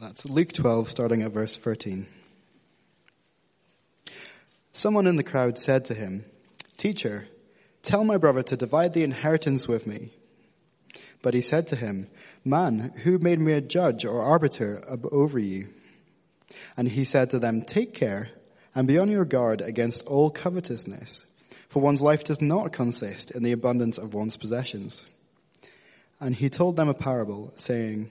That's Luke 12, starting at verse 13. Someone in the crowd said to him, Teacher, tell my brother to divide the inheritance with me. But he said to him, Man, who made me a judge or arbiter over you? And he said to them, Take care and be on your guard against all covetousness, for one's life does not consist in the abundance of one's possessions. And he told them a parable, saying,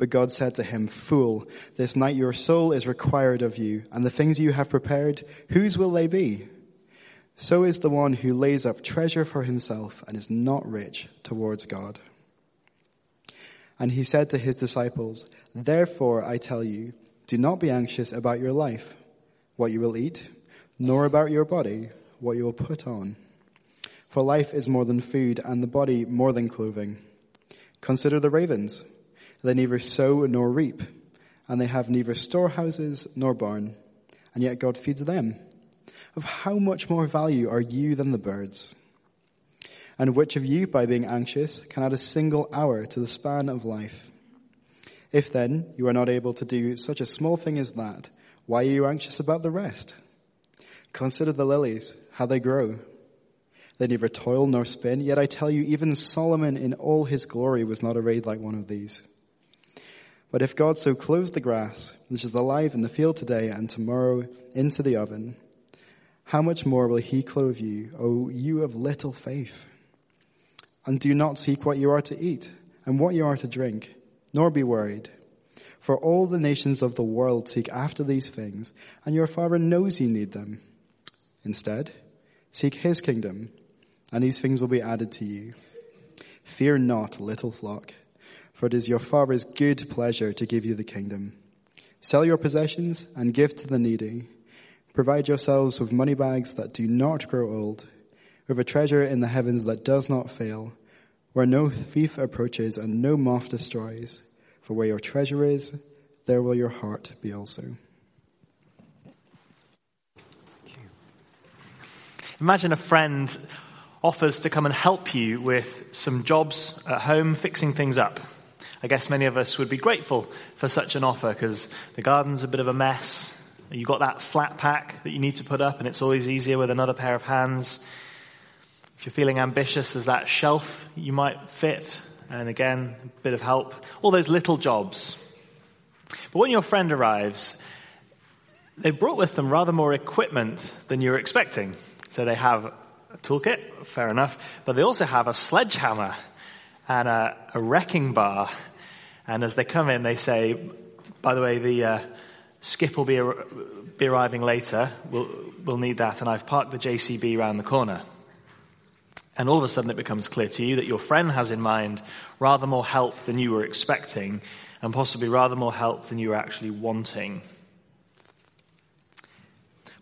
But God said to him, Fool, this night your soul is required of you, and the things you have prepared, whose will they be? So is the one who lays up treasure for himself and is not rich towards God. And he said to his disciples, Therefore I tell you, do not be anxious about your life, what you will eat, nor about your body, what you will put on. For life is more than food, and the body more than clothing. Consider the ravens. They neither sow nor reap, and they have neither storehouses nor barn, and yet God feeds them. Of how much more value are you than the birds? And which of you, by being anxious, can add a single hour to the span of life? If then you are not able to do such a small thing as that, why are you anxious about the rest? Consider the lilies, how they grow. They neither toil nor spin, yet I tell you, even Solomon in all his glory was not arrayed like one of these. But if God so clothes the grass, which is alive in the field today and tomorrow into the oven, how much more will he clothe you, O you of little faith? And do not seek what you are to eat and what you are to drink, nor be worried. For all the nations of the world seek after these things, and your Father knows you need them. Instead, seek his kingdom, and these things will be added to you. Fear not, little flock for it is your Father's good pleasure to give you the kingdom. Sell your possessions and give to the needy. Provide yourselves with money bags that do not grow old, with a treasure in the heavens that does not fail, where no thief approaches and no moth destroys. For where your treasure is, there will your heart be also. Imagine a friend offers to come and help you with some jobs at home, fixing things up. I guess many of us would be grateful for such an offer because the garden's a bit of a mess. You've got that flat pack that you need to put up, and it's always easier with another pair of hands. If you're feeling ambitious, there's that shelf you might fit, and again, a bit of help. All those little jobs. But when your friend arrives, they brought with them rather more equipment than you were expecting. So they have a toolkit, fair enough, but they also have a sledgehammer and a, a wrecking bar and as they come in, they say, by the way, the uh, skip will be, be arriving later. We'll, we'll need that. And I've parked the JCB around the corner. And all of a sudden it becomes clear to you that your friend has in mind rather more help than you were expecting and possibly rather more help than you were actually wanting.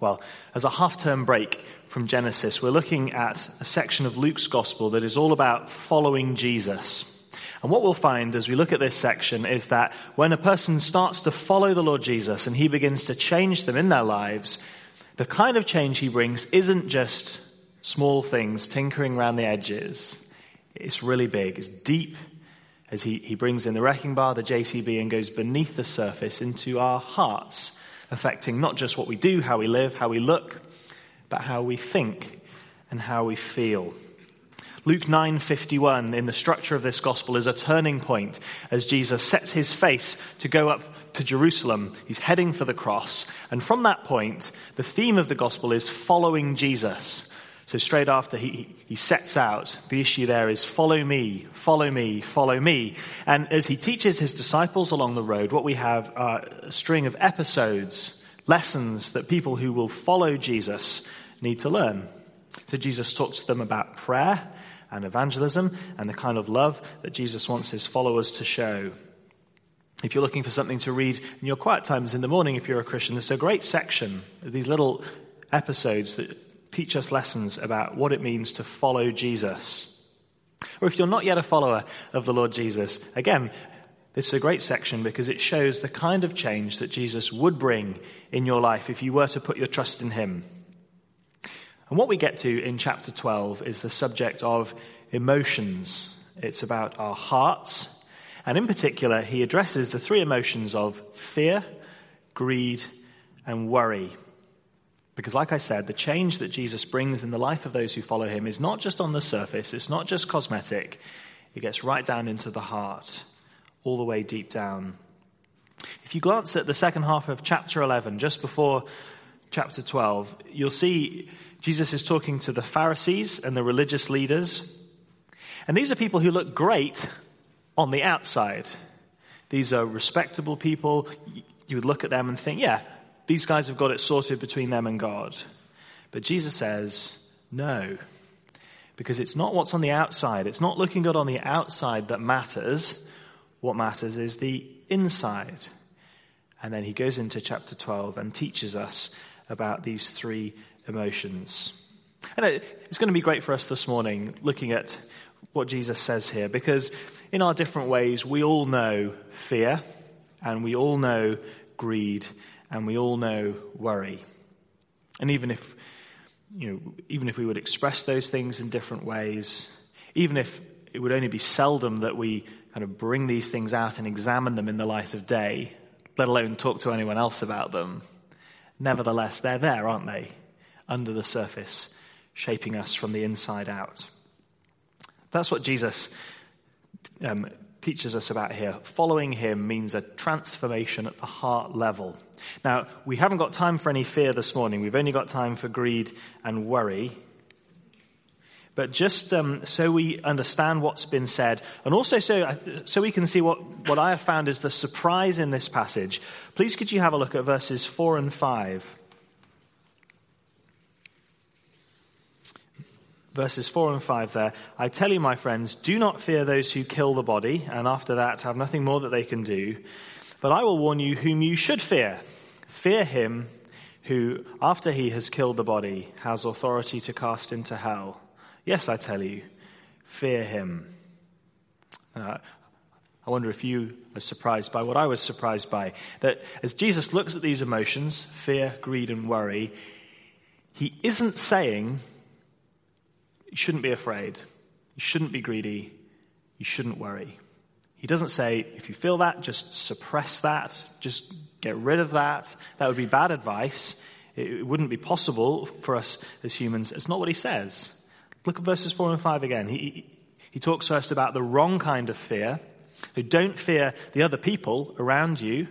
Well, as a half term break from Genesis, we're looking at a section of Luke's gospel that is all about following Jesus. And what we'll find as we look at this section is that when a person starts to follow the Lord Jesus and he begins to change them in their lives, the kind of change he brings isn't just small things tinkering around the edges. It's really big. It's deep as he, he brings in the wrecking bar, the JCB, and goes beneath the surface into our hearts, affecting not just what we do, how we live, how we look, but how we think and how we feel. Luke 9:51 in the structure of this gospel is a turning point as Jesus sets his face to go up to Jerusalem. He's heading for the cross, and from that point, the theme of the gospel is following Jesus. So straight after he, he sets out, the issue there is follow me, follow me, follow me. And as he teaches his disciples along the road, what we have are a string of episodes, lessons that people who will follow Jesus need to learn. So Jesus talks to them about prayer and evangelism and the kind of love that Jesus wants his followers to show. If you're looking for something to read in your quiet times in the morning, if you're a Christian, there's a great section of these little episodes that teach us lessons about what it means to follow Jesus. Or if you're not yet a follower of the Lord Jesus, again, this is a great section because it shows the kind of change that Jesus would bring in your life if you were to put your trust in Him. And what we get to in chapter 12 is the subject of emotions. It's about our hearts. And in particular, he addresses the three emotions of fear, greed, and worry. Because, like I said, the change that Jesus brings in the life of those who follow him is not just on the surface, it's not just cosmetic, it gets right down into the heart, all the way deep down. If you glance at the second half of chapter 11, just before chapter 12, you'll see Jesus is talking to the Pharisees and the religious leaders. And these are people who look great on the outside. These are respectable people. You would look at them and think, yeah, these guys have got it sorted between them and God. But Jesus says, no. Because it's not what's on the outside. It's not looking good on the outside that matters. What matters is the inside. And then he goes into chapter 12 and teaches us about these three emotions. And it's going to be great for us this morning looking at what Jesus says here because in our different ways we all know fear and we all know greed and we all know worry. And even if, you know, even if we would express those things in different ways, even if it would only be seldom that we kind of bring these things out and examine them in the light of day, let alone talk to anyone else about them, nevertheless, they're there, aren't they? Under the surface, shaping us from the inside out. That's what Jesus um, teaches us about here. Following him means a transformation at the heart level. Now, we haven't got time for any fear this morning. We've only got time for greed and worry. But just um, so we understand what's been said, and also so, so we can see what, what I have found is the surprise in this passage, please could you have a look at verses 4 and 5. Verses 4 and 5 there. I tell you, my friends, do not fear those who kill the body, and after that have nothing more that they can do. But I will warn you whom you should fear. Fear him who, after he has killed the body, has authority to cast into hell. Yes, I tell you, fear him. Uh, I wonder if you are surprised by what I was surprised by. That as Jesus looks at these emotions, fear, greed, and worry, he isn't saying you shouldn't be afraid. You shouldn't be greedy. You shouldn't worry. He doesn't say, if you feel that, just suppress that. Just get rid of that. That would be bad advice. It wouldn't be possible for us as humans. It's not what he says. Look at verses 4 and 5 again. He, he talks first about the wrong kind of fear, who don't fear the other people around you.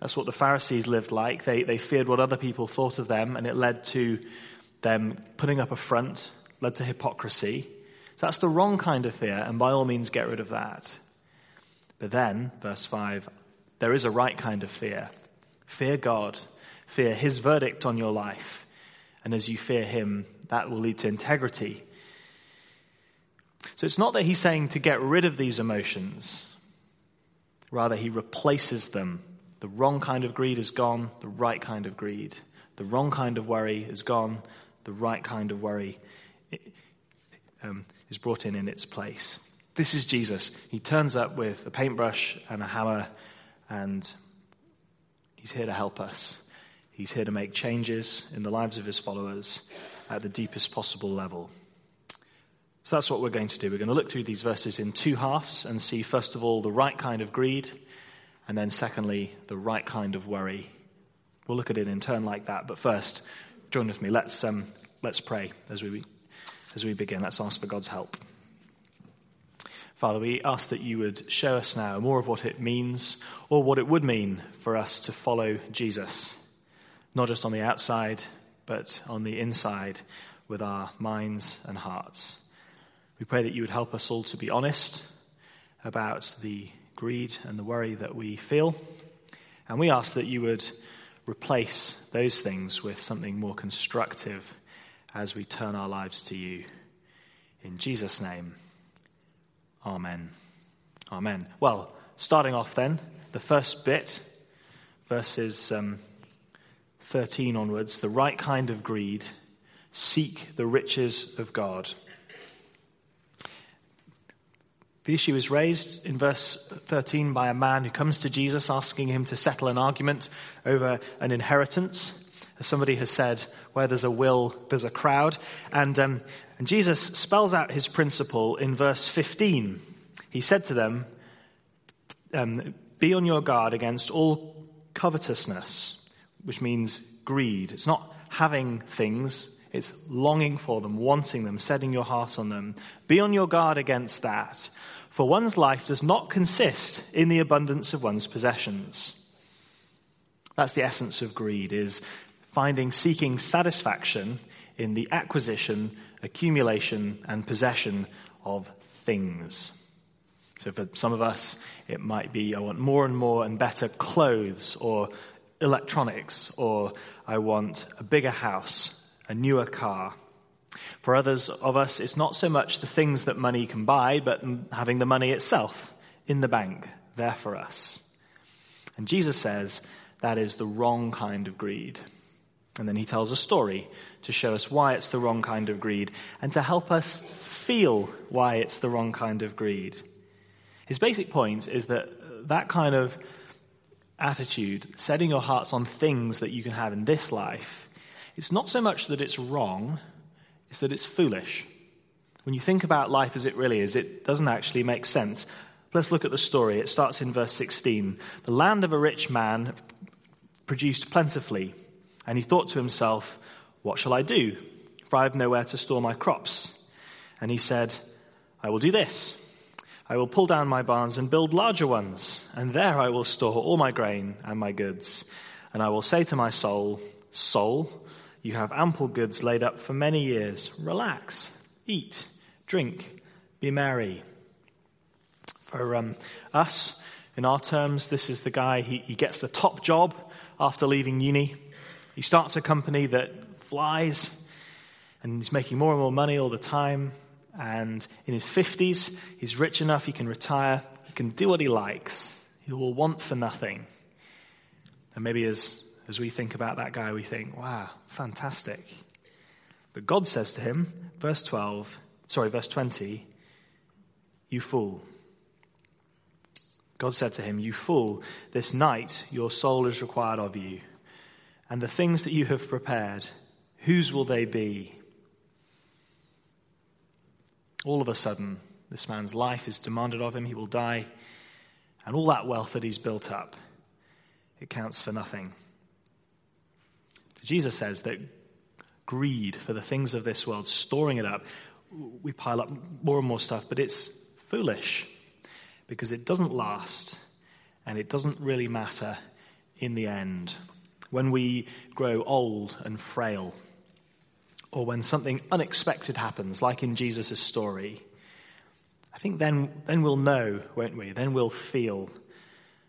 That's what the Pharisees lived like. They, they feared what other people thought of them, and it led to them putting up a front led to hypocrisy. So that's the wrong kind of fear, and by all means get rid of that. But then, verse 5, there is a right kind of fear. Fear God, fear His verdict on your life. And as you fear Him, that will lead to integrity. So it's not that He's saying to get rid of these emotions, rather, He replaces them. The wrong kind of greed is gone, the right kind of greed. The wrong kind of worry is gone, the right kind of worry um, is brought in in its place. This is Jesus. He turns up with a paintbrush and a hammer, and he's here to help us. He's here to make changes in the lives of his followers at the deepest possible level. So that's what we're going to do. We're going to look through these verses in two halves and see, first of all, the right kind of greed, and then, secondly, the right kind of worry. We'll look at it in turn like that. But first, join with me. Let's, um, let's pray as we as we begin, let's ask for God's help. Father, we ask that you would show us now more of what it means or what it would mean for us to follow Jesus, not just on the outside, but on the inside with our minds and hearts. We pray that you would help us all to be honest about the greed and the worry that we feel. And we ask that you would replace those things with something more constructive as we turn our lives to you. In Jesus' name, Amen. Amen. Well, starting off then, the first bit, verses um, 13 onwards, the right kind of greed, seek the riches of God. The issue is raised in verse 13 by a man who comes to Jesus asking him to settle an argument over an inheritance. As somebody has said, where there's a will, there's a crowd. And, um, and Jesus spells out his principle in verse 15. He said to them, um, Be on your guard against all covetousness, which means greed. It's not having things, it's longing for them, wanting them, setting your heart on them. Be on your guard against that. For one's life does not consist in the abundance of one's possessions. That's the essence of greed, is finding, seeking satisfaction in the acquisition, accumulation, and possession of things. So for some of us, it might be I want more and more and better clothes or electronics, or I want a bigger house, a newer car. For others of us, it's not so much the things that money can buy, but having the money itself in the bank there for us. And Jesus says that is the wrong kind of greed. And then he tells a story to show us why it's the wrong kind of greed and to help us feel why it's the wrong kind of greed. His basic point is that that kind of attitude, setting your hearts on things that you can have in this life, it's not so much that it's wrong, it's that it's foolish. When you think about life as it really is, it doesn't actually make sense. Let's look at the story. It starts in verse 16. The land of a rich man produced plentifully, and he thought to himself, What shall I do? For I have nowhere to store my crops. And he said, I will do this. I will pull down my barns and build larger ones, and there I will store all my grain and my goods. And I will say to my soul, Soul, you have ample goods laid up for many years. Relax, eat, drink, be merry. For um, us, in our terms, this is the guy, he, he gets the top job after leaving uni. He starts a company that flies and he's making more and more money all the time. And in his 50s, he's rich enough, he can retire, he can do what he likes, he will want for nothing. And maybe as as we think about that guy, we think, wow, fantastic. But God says to him, verse 12, sorry, verse 20, you fool. God said to him, You fool, this night your soul is required of you. And the things that you have prepared, whose will they be? All of a sudden, this man's life is demanded of him. He will die. And all that wealth that he's built up, it counts for nothing. Jesus says that greed for the things of this world, storing it up, we pile up more and more stuff, but it's foolish because it doesn't last and it doesn't really matter in the end. When we grow old and frail, or when something unexpected happens, like in Jesus' story, I think then, then we'll know, won't we? Then we'll feel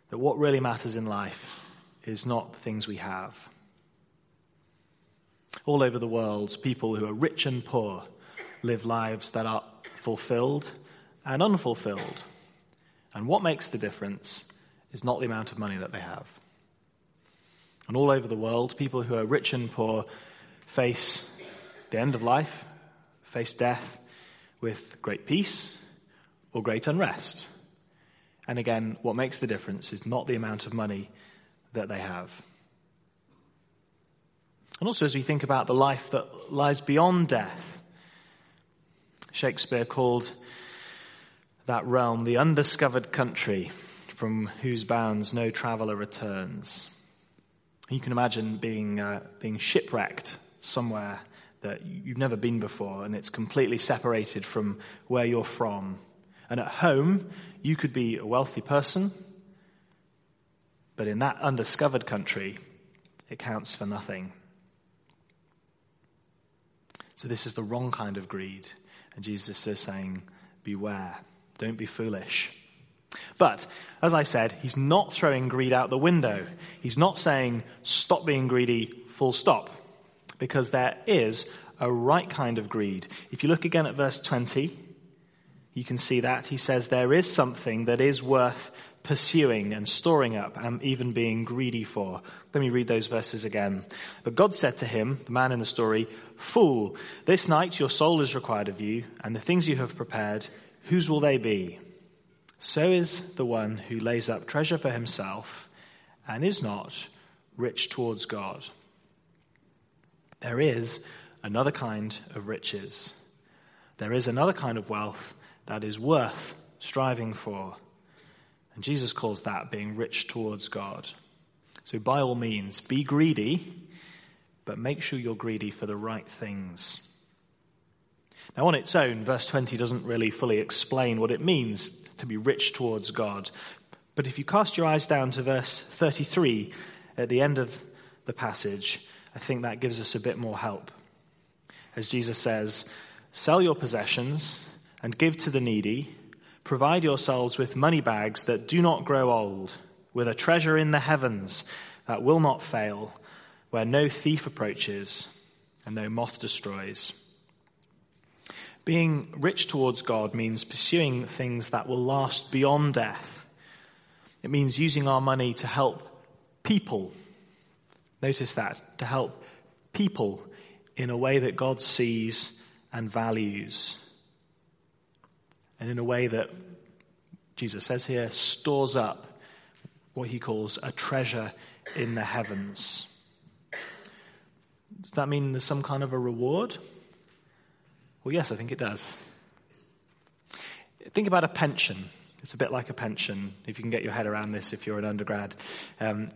that what really matters in life is not the things we have all over the world, people who are rich and poor live lives that are fulfilled and unfulfilled. And what makes the difference is not the amount of money that they have. And all over the world, people who are rich and poor face the end of life, face death with great peace or great unrest. And again, what makes the difference is not the amount of money that they have. And also as we think about the life that lies beyond death. Shakespeare called that realm the undiscovered country from whose bounds no traveller returns. You can imagine being, uh, being shipwrecked somewhere that you've never been before and it's completely separated from where you're from. And at home, you could be a wealthy person, but in that undiscovered country, it counts for nothing. So this is the wrong kind of greed. And Jesus is saying, beware. Don't be foolish. But, as I said, he's not throwing greed out the window. He's not saying, stop being greedy, full stop. Because there is a right kind of greed. If you look again at verse 20, you can see that. He says, there is something that is worth pursuing and storing up and even being greedy for. Let me read those verses again. But God said to him, the man in the story, Fool, this night your soul is required of you, and the things you have prepared, whose will they be? So is the one who lays up treasure for himself and is not rich towards God. There is another kind of riches. There is another kind of wealth that is worth striving for. And Jesus calls that being rich towards God. So, by all means, be greedy, but make sure you're greedy for the right things. Now, on its own, verse 20 doesn't really fully explain what it means to be rich towards God. But if you cast your eyes down to verse 33 at the end of the passage, I think that gives us a bit more help. As Jesus says, Sell your possessions and give to the needy. Provide yourselves with money bags that do not grow old, with a treasure in the heavens that will not fail, where no thief approaches and no moth destroys. Being rich towards God means pursuing things that will last beyond death. It means using our money to help people. Notice that, to help people in a way that God sees and values. And in a way that, Jesus says here, stores up what he calls a treasure in the heavens. Does that mean there's some kind of a reward? Well, yes, I think it does. Think about a pension. It's a bit like a pension, if you can get your head around this if you're an undergrad. Um,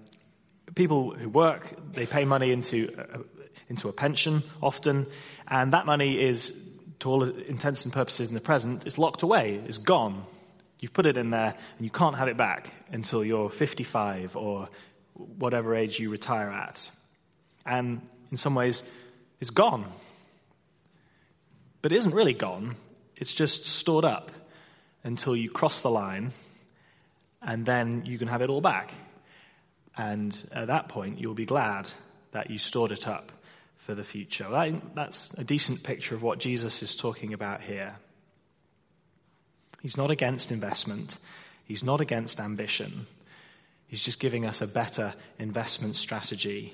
people who work, they pay money into a, into a pension often, and that money is, to all intents and purposes in the present, is locked away, is gone. You've put it in there, and you can't have it back until you're 55 or whatever age you retire at. And in some ways, it's gone. But it isn't really gone, it's just stored up until you cross the line, and then you can have it all back. And at that point, you'll be glad that you stored it up for the future. That's a decent picture of what Jesus is talking about here. He's not against investment. He's not against ambition. He's just giving us a better investment strategy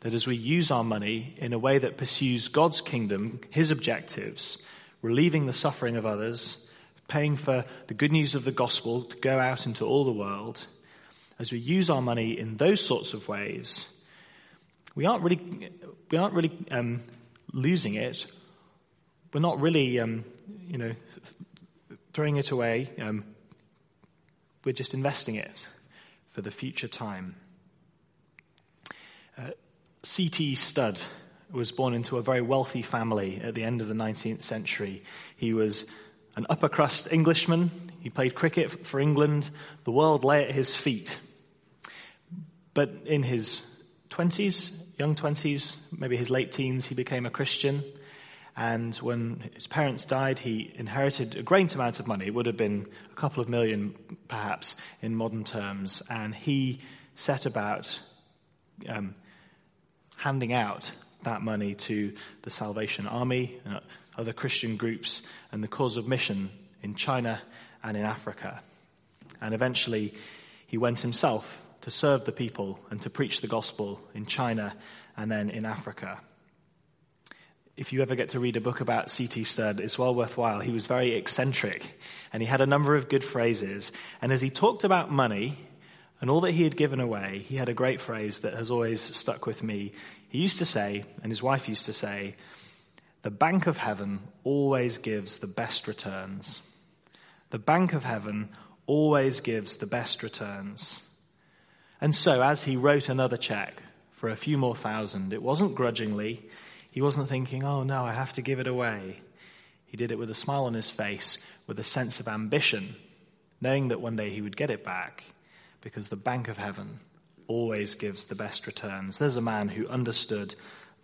that as we use our money in a way that pursues God's kingdom, His objectives, relieving the suffering of others, paying for the good news of the gospel to go out into all the world, as we use our money in those sorts of ways, we aren't really, we aren't really um, losing it. We're not really, um, you know, throwing it away. Um, we're just investing it for the future time. Uh, C.T. Studd was born into a very wealthy family at the end of the 19th century. He was an upper crust Englishman. He played cricket for England. The world lay at his feet. But in his 20s, young 20s, maybe his late teens, he became a Christian. And when his parents died, he inherited a great amount of money. It would have been a couple of million, perhaps, in modern terms. And he set about um, handing out that money to the Salvation Army, and other Christian groups, and the cause of mission in China and in Africa. And eventually, he went himself to serve the people and to preach the gospel in China and then in Africa. If you ever get to read a book about C.T. Studd, it's well worthwhile. He was very eccentric and he had a number of good phrases. And as he talked about money and all that he had given away, he had a great phrase that has always stuck with me. He used to say, and his wife used to say, the bank of heaven always gives the best returns. The bank of heaven always gives the best returns. And so, as he wrote another check for a few more thousand, it wasn't grudgingly. He wasn't thinking, oh no, I have to give it away. He did it with a smile on his face, with a sense of ambition, knowing that one day he would get it back, because the Bank of Heaven always gives the best returns. There's a man who understood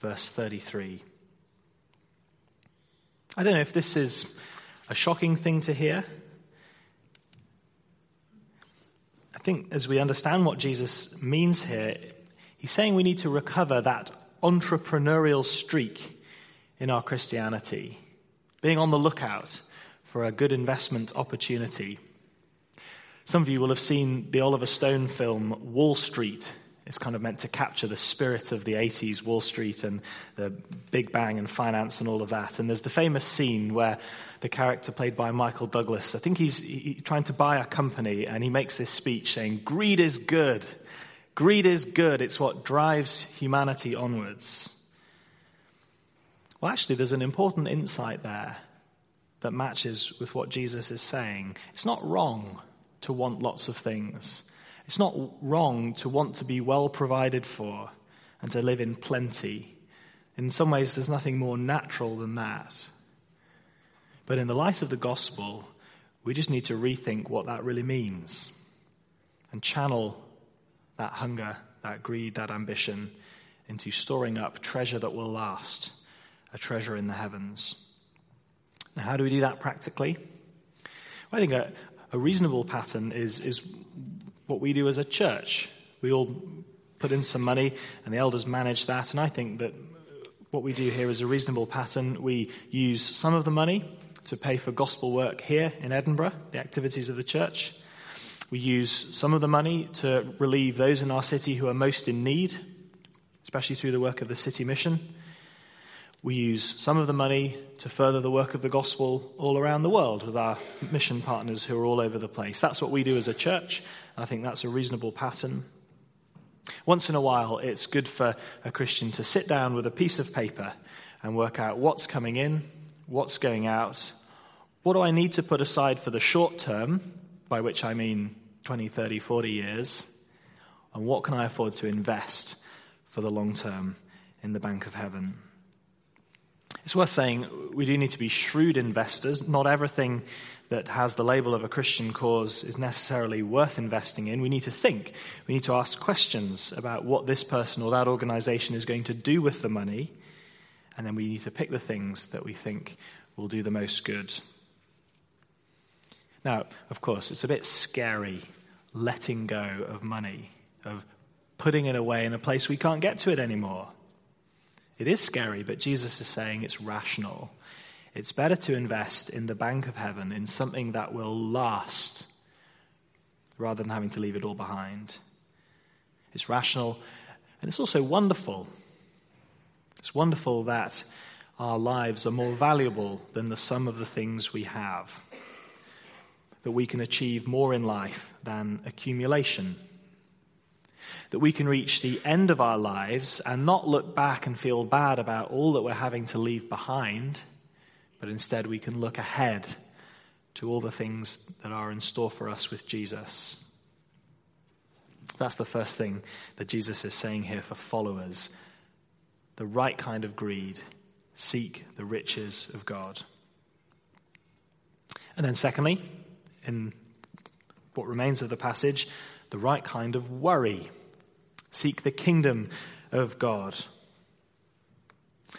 verse 33. I don't know if this is a shocking thing to hear. I think as we understand what Jesus means here, he's saying we need to recover that entrepreneurial streak in our Christianity, being on the lookout for a good investment opportunity. Some of you will have seen the Oliver Stone film Wall Street. It's kind of meant to capture the spirit of the 80s Wall Street and the Big Bang and finance and all of that. And there's the famous scene where the character played by Michael Douglas, I think he's he, trying to buy a company and he makes this speech saying, Greed is good. Greed is good. It's what drives humanity onwards. Well, actually, there's an important insight there that matches with what Jesus is saying. It's not wrong to want lots of things. It's not wrong to want to be well provided for and to live in plenty. In some ways, there's nothing more natural than that. But in the light of the gospel, we just need to rethink what that really means and channel that hunger, that greed, that ambition into storing up treasure that will last, a treasure in the heavens. Now, how do we do that practically? Well, I think a, a reasonable pattern is, is what we do as a church. We all put in some money, and the elders manage that. And I think that what we do here is a reasonable pattern. We use some of the money to pay for gospel work here in Edinburgh, the activities of the church. We use some of the money to relieve those in our city who are most in need, especially through the work of the city mission. We use some of the money to further the work of the gospel all around the world with our mission partners who are all over the place. That's what we do as a church. I think that's a reasonable pattern. Once in a while, it's good for a Christian to sit down with a piece of paper and work out what's coming in, what's going out, what do I need to put aside for the short term, by which I mean 20, 30, 40 years, and what can I afford to invest for the long term in the bank of heaven. It's worth saying we do need to be shrewd investors. Not everything that has the label of a Christian cause is necessarily worth investing in. We need to think. We need to ask questions about what this person or that organization is going to do with the money. And then we need to pick the things that we think will do the most good. Now, of course, it's a bit scary letting go of money, of putting it away in a place we can't get to it anymore. It is scary, but Jesus is saying it's rational. It's better to invest in the bank of heaven, in something that will last, rather than having to leave it all behind. It's rational, and it's also wonderful. It's wonderful that our lives are more valuable than the sum of the things we have, that we can achieve more in life than accumulation that we can reach the end of our lives and not look back and feel bad about all that we're having to leave behind, but instead we can look ahead to all the things that are in store for us with Jesus. That's the first thing that Jesus is saying here for followers. The right kind of greed. Seek the riches of God. And then, secondly, in what remains of the passage, the right kind of worry. Seek the kingdom of God.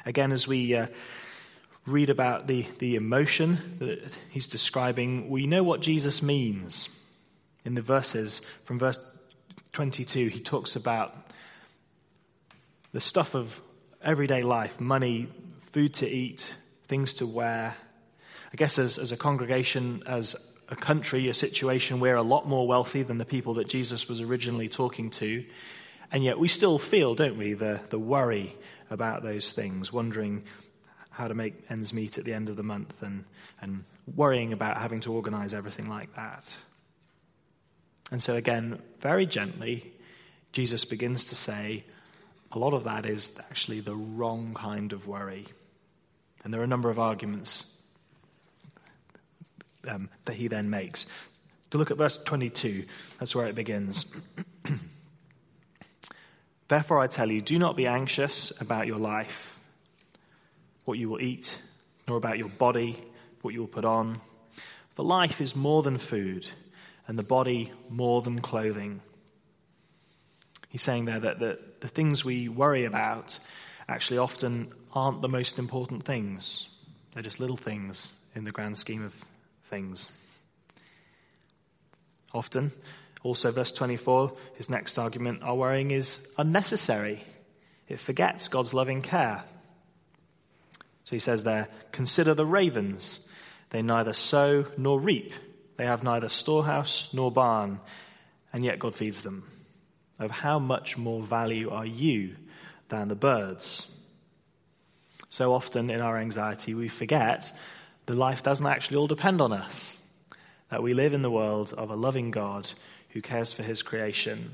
Again, as we uh, read about the, the emotion that he's describing, we know what Jesus means. In the verses from verse 22, he talks about the stuff of everyday life money, food to eat, things to wear. I guess as, as a congregation, as a country, a situation, we're a lot more wealthy than the people that Jesus was originally talking to. And yet we still feel, don't we, the, the worry about those things, wondering how to make ends meet at the end of the month and, and worrying about having to organize everything like that. And so, again, very gently, Jesus begins to say a lot of that is actually the wrong kind of worry. And there are a number of arguments um, that he then makes. To look at verse 22, that's where it begins. Therefore, I tell you, do not be anxious about your life, what you will eat, nor about your body, what you will put on. For life is more than food, and the body more than clothing. He's saying there that the, the things we worry about actually often aren't the most important things. They're just little things in the grand scheme of things. Often, also, verse 24, his next argument, our worrying is unnecessary. It forgets God's loving care. So he says there, consider the ravens. They neither sow nor reap, They have neither storehouse nor barn, and yet God feeds them. Of how much more value are you than the birds? So often in our anxiety, we forget that life doesn't actually all depend on us, that we live in the world of a loving God who cares for his creation.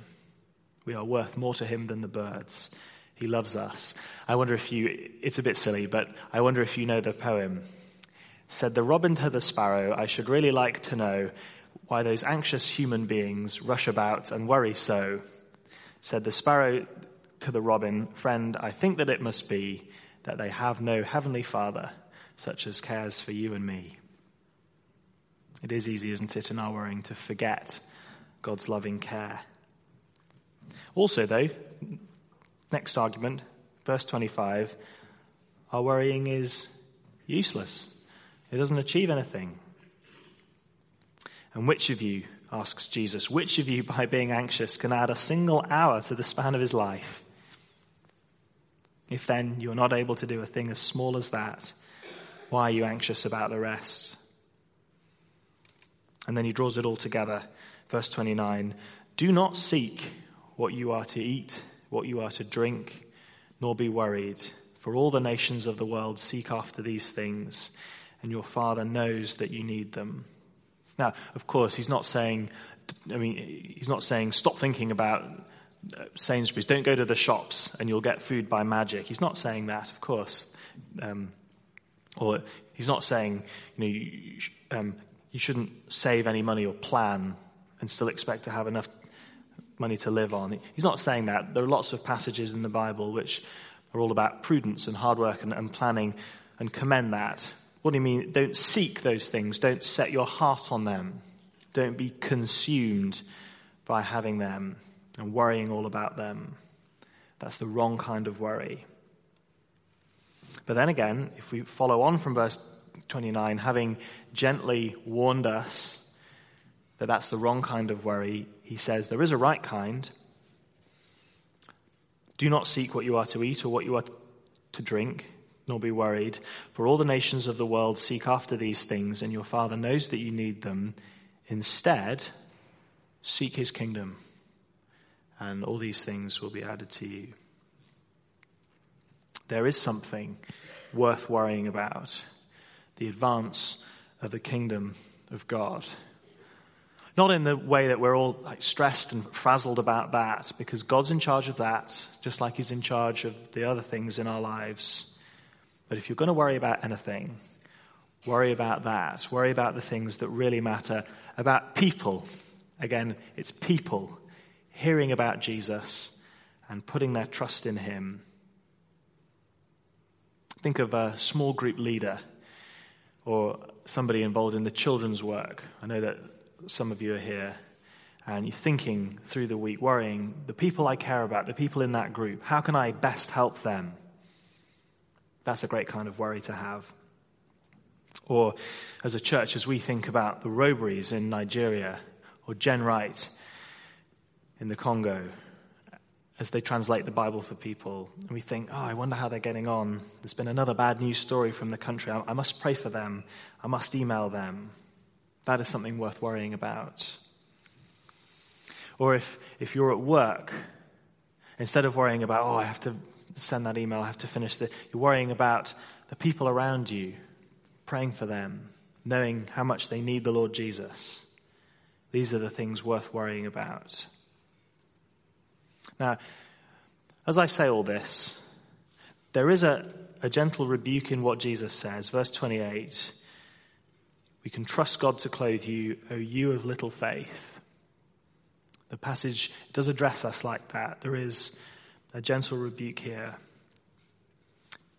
We are worth more to him than the birds. He loves us. I wonder if you, it's a bit silly, but I wonder if you know the poem. Said the robin to the sparrow, I should really like to know why those anxious human beings rush about and worry so. Said the sparrow to the robin, friend, I think that it must be that they have no heavenly father such as cares for you and me. It is easy, isn't it, in our worrying to forget God's loving care. Also, though, next argument, verse 25, our worrying is useless. It doesn't achieve anything. And which of you, asks Jesus, which of you, by being anxious, can add a single hour to the span of his life? If then you're not able to do a thing as small as that, why are you anxious about the rest? And then he draws it all together. Verse 29 Do not seek what you are to eat, what you are to drink, nor be worried, for all the nations of the world seek after these things, and your Father knows that you need them. Now, of course, he's not saying, I mean, he's not saying stop thinking about Sainsbury's, don't go to the shops and you'll get food by magic. He's not saying that, of course. Um, or he's not saying, you know, you, um, you shouldn't save any money or plan and still expect to have enough money to live on. He's not saying that. There are lots of passages in the Bible which are all about prudence and hard work and, and planning and commend that. What do you mean? Don't seek those things. Don't set your heart on them. Don't be consumed by having them and worrying all about them. That's the wrong kind of worry. But then again, if we follow on from verse 29, having gently warned us that that's the wrong kind of worry, he says there is a right kind. Do not seek what you are to eat or what you are to drink, nor be worried, for all the nations of the world seek after these things, and your Father knows that you need them. Instead, seek his kingdom, and all these things will be added to you there is something worth worrying about the advance of the kingdom of God. Not in the way that we're all like stressed and frazzled about that, because God's in charge of that, just like He's in charge of the other things in our lives. But if you're going to worry about anything, worry about that. Worry about the things that really matter, about people. Again, it's people hearing about Jesus and putting their trust in Him Think of a small group leader or somebody involved in the children's work. I know that some of you are here and you're thinking through the week, worrying, the people I care about, the people in that group, how can I best help them? That's a great kind of worry to have. Or as a church, as we think about the Robberys in Nigeria or Gen Wright in the Congo, as they translate the Bible for people. And we think, oh, I wonder how they're getting on. There's been another bad news story from the country. I must pray for them. I must email them. That is something worth worrying about. Or if, if you're at work, instead of worrying about, oh, I have to send that email, I have to finish this, you're worrying about the people around you, praying for them, knowing how much they need the Lord Jesus. These are the things worth worrying about. Now, as I say all this, there is a, a gentle rebuke in what Jesus says. Verse 28 We can trust God to clothe you, O you of little faith. The passage does address us like that. There is a gentle rebuke here.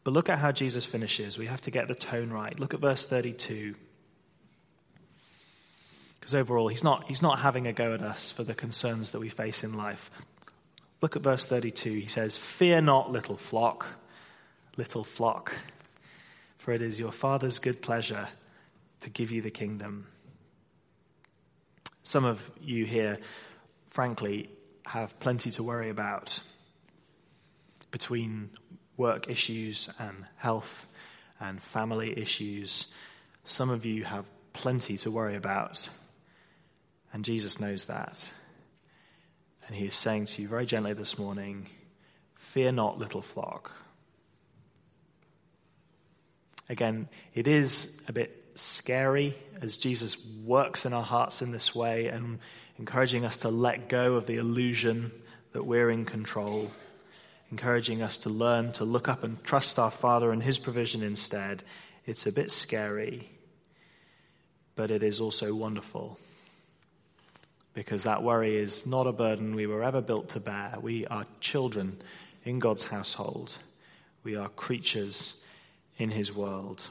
But look at how Jesus finishes. We have to get the tone right. Look at verse 32. Because overall, he's not, he's not having a go at us for the concerns that we face in life. Look at verse 32. He says, Fear not, little flock, little flock, for it is your Father's good pleasure to give you the kingdom. Some of you here, frankly, have plenty to worry about between work issues and health and family issues. Some of you have plenty to worry about And Jesus knows that. And he is saying to you very gently this morning, Fear not, little flock. Again, it is a bit scary as Jesus works in our hearts in this way and encouraging us to let go of the illusion that we're in control, encouraging us to learn to look up and trust our Father and His provision instead. It's a bit scary, but it is also wonderful because that worry is not a burden we were ever built to bear. We are children in God's household, we are creatures in His world.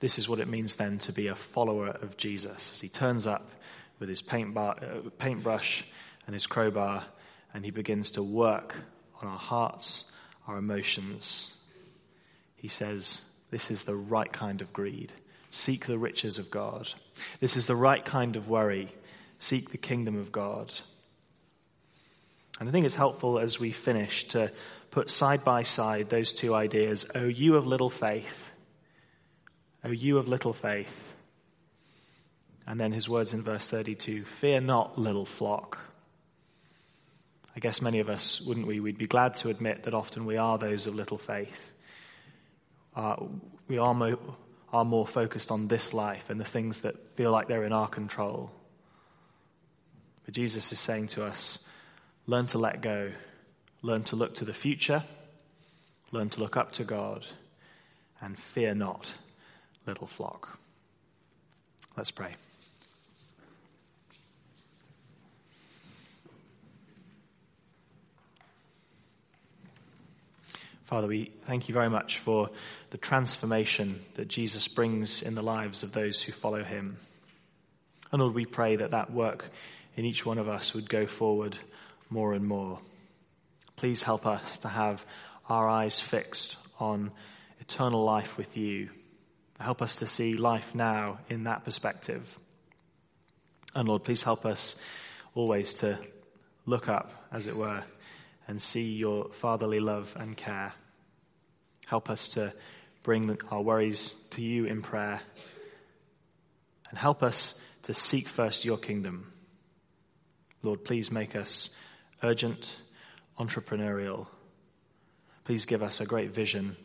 This is what it means then to be a follower of Jesus as he turns up with his paint bar, uh, paintbrush and his crowbar and he begins to work on our hearts, our emotions. He says, This is the right kind of greed. Seek the riches of God. This is the right kind of worry. Seek the kingdom of God. And I think it's helpful as we finish to put side by side those two ideas. Oh, you of little faith O you of little faith. And then his words in verse 32 Fear not, little flock. I guess many of us, wouldn't we? We'd be glad to admit that often we are those of little faith. Uh, we are, mo- are more focused on this life and the things that feel like they're in our control. But Jesus is saying to us learn to let go, learn to look to the future, learn to look up to God, and fear not little flock. Let's pray. Father, we thank you very much for the transformation that Jesus brings in the lives of those who follow him. And Lord, we pray that that work in each one of us would go forward more and more. Please help us to have our eyes fixed on eternal life with you Help us to see life now in that perspective. And Lord, please help us always to look up, as it were, and see your fatherly love and care. Help us to bring our worries to you in prayer. And help us to seek first your kingdom. Lord, please make us urgent, entrepreneurial. Please give us a great vision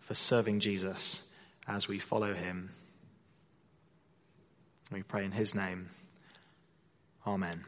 for serving Jesus as we follow him. We pray in his name. Amen.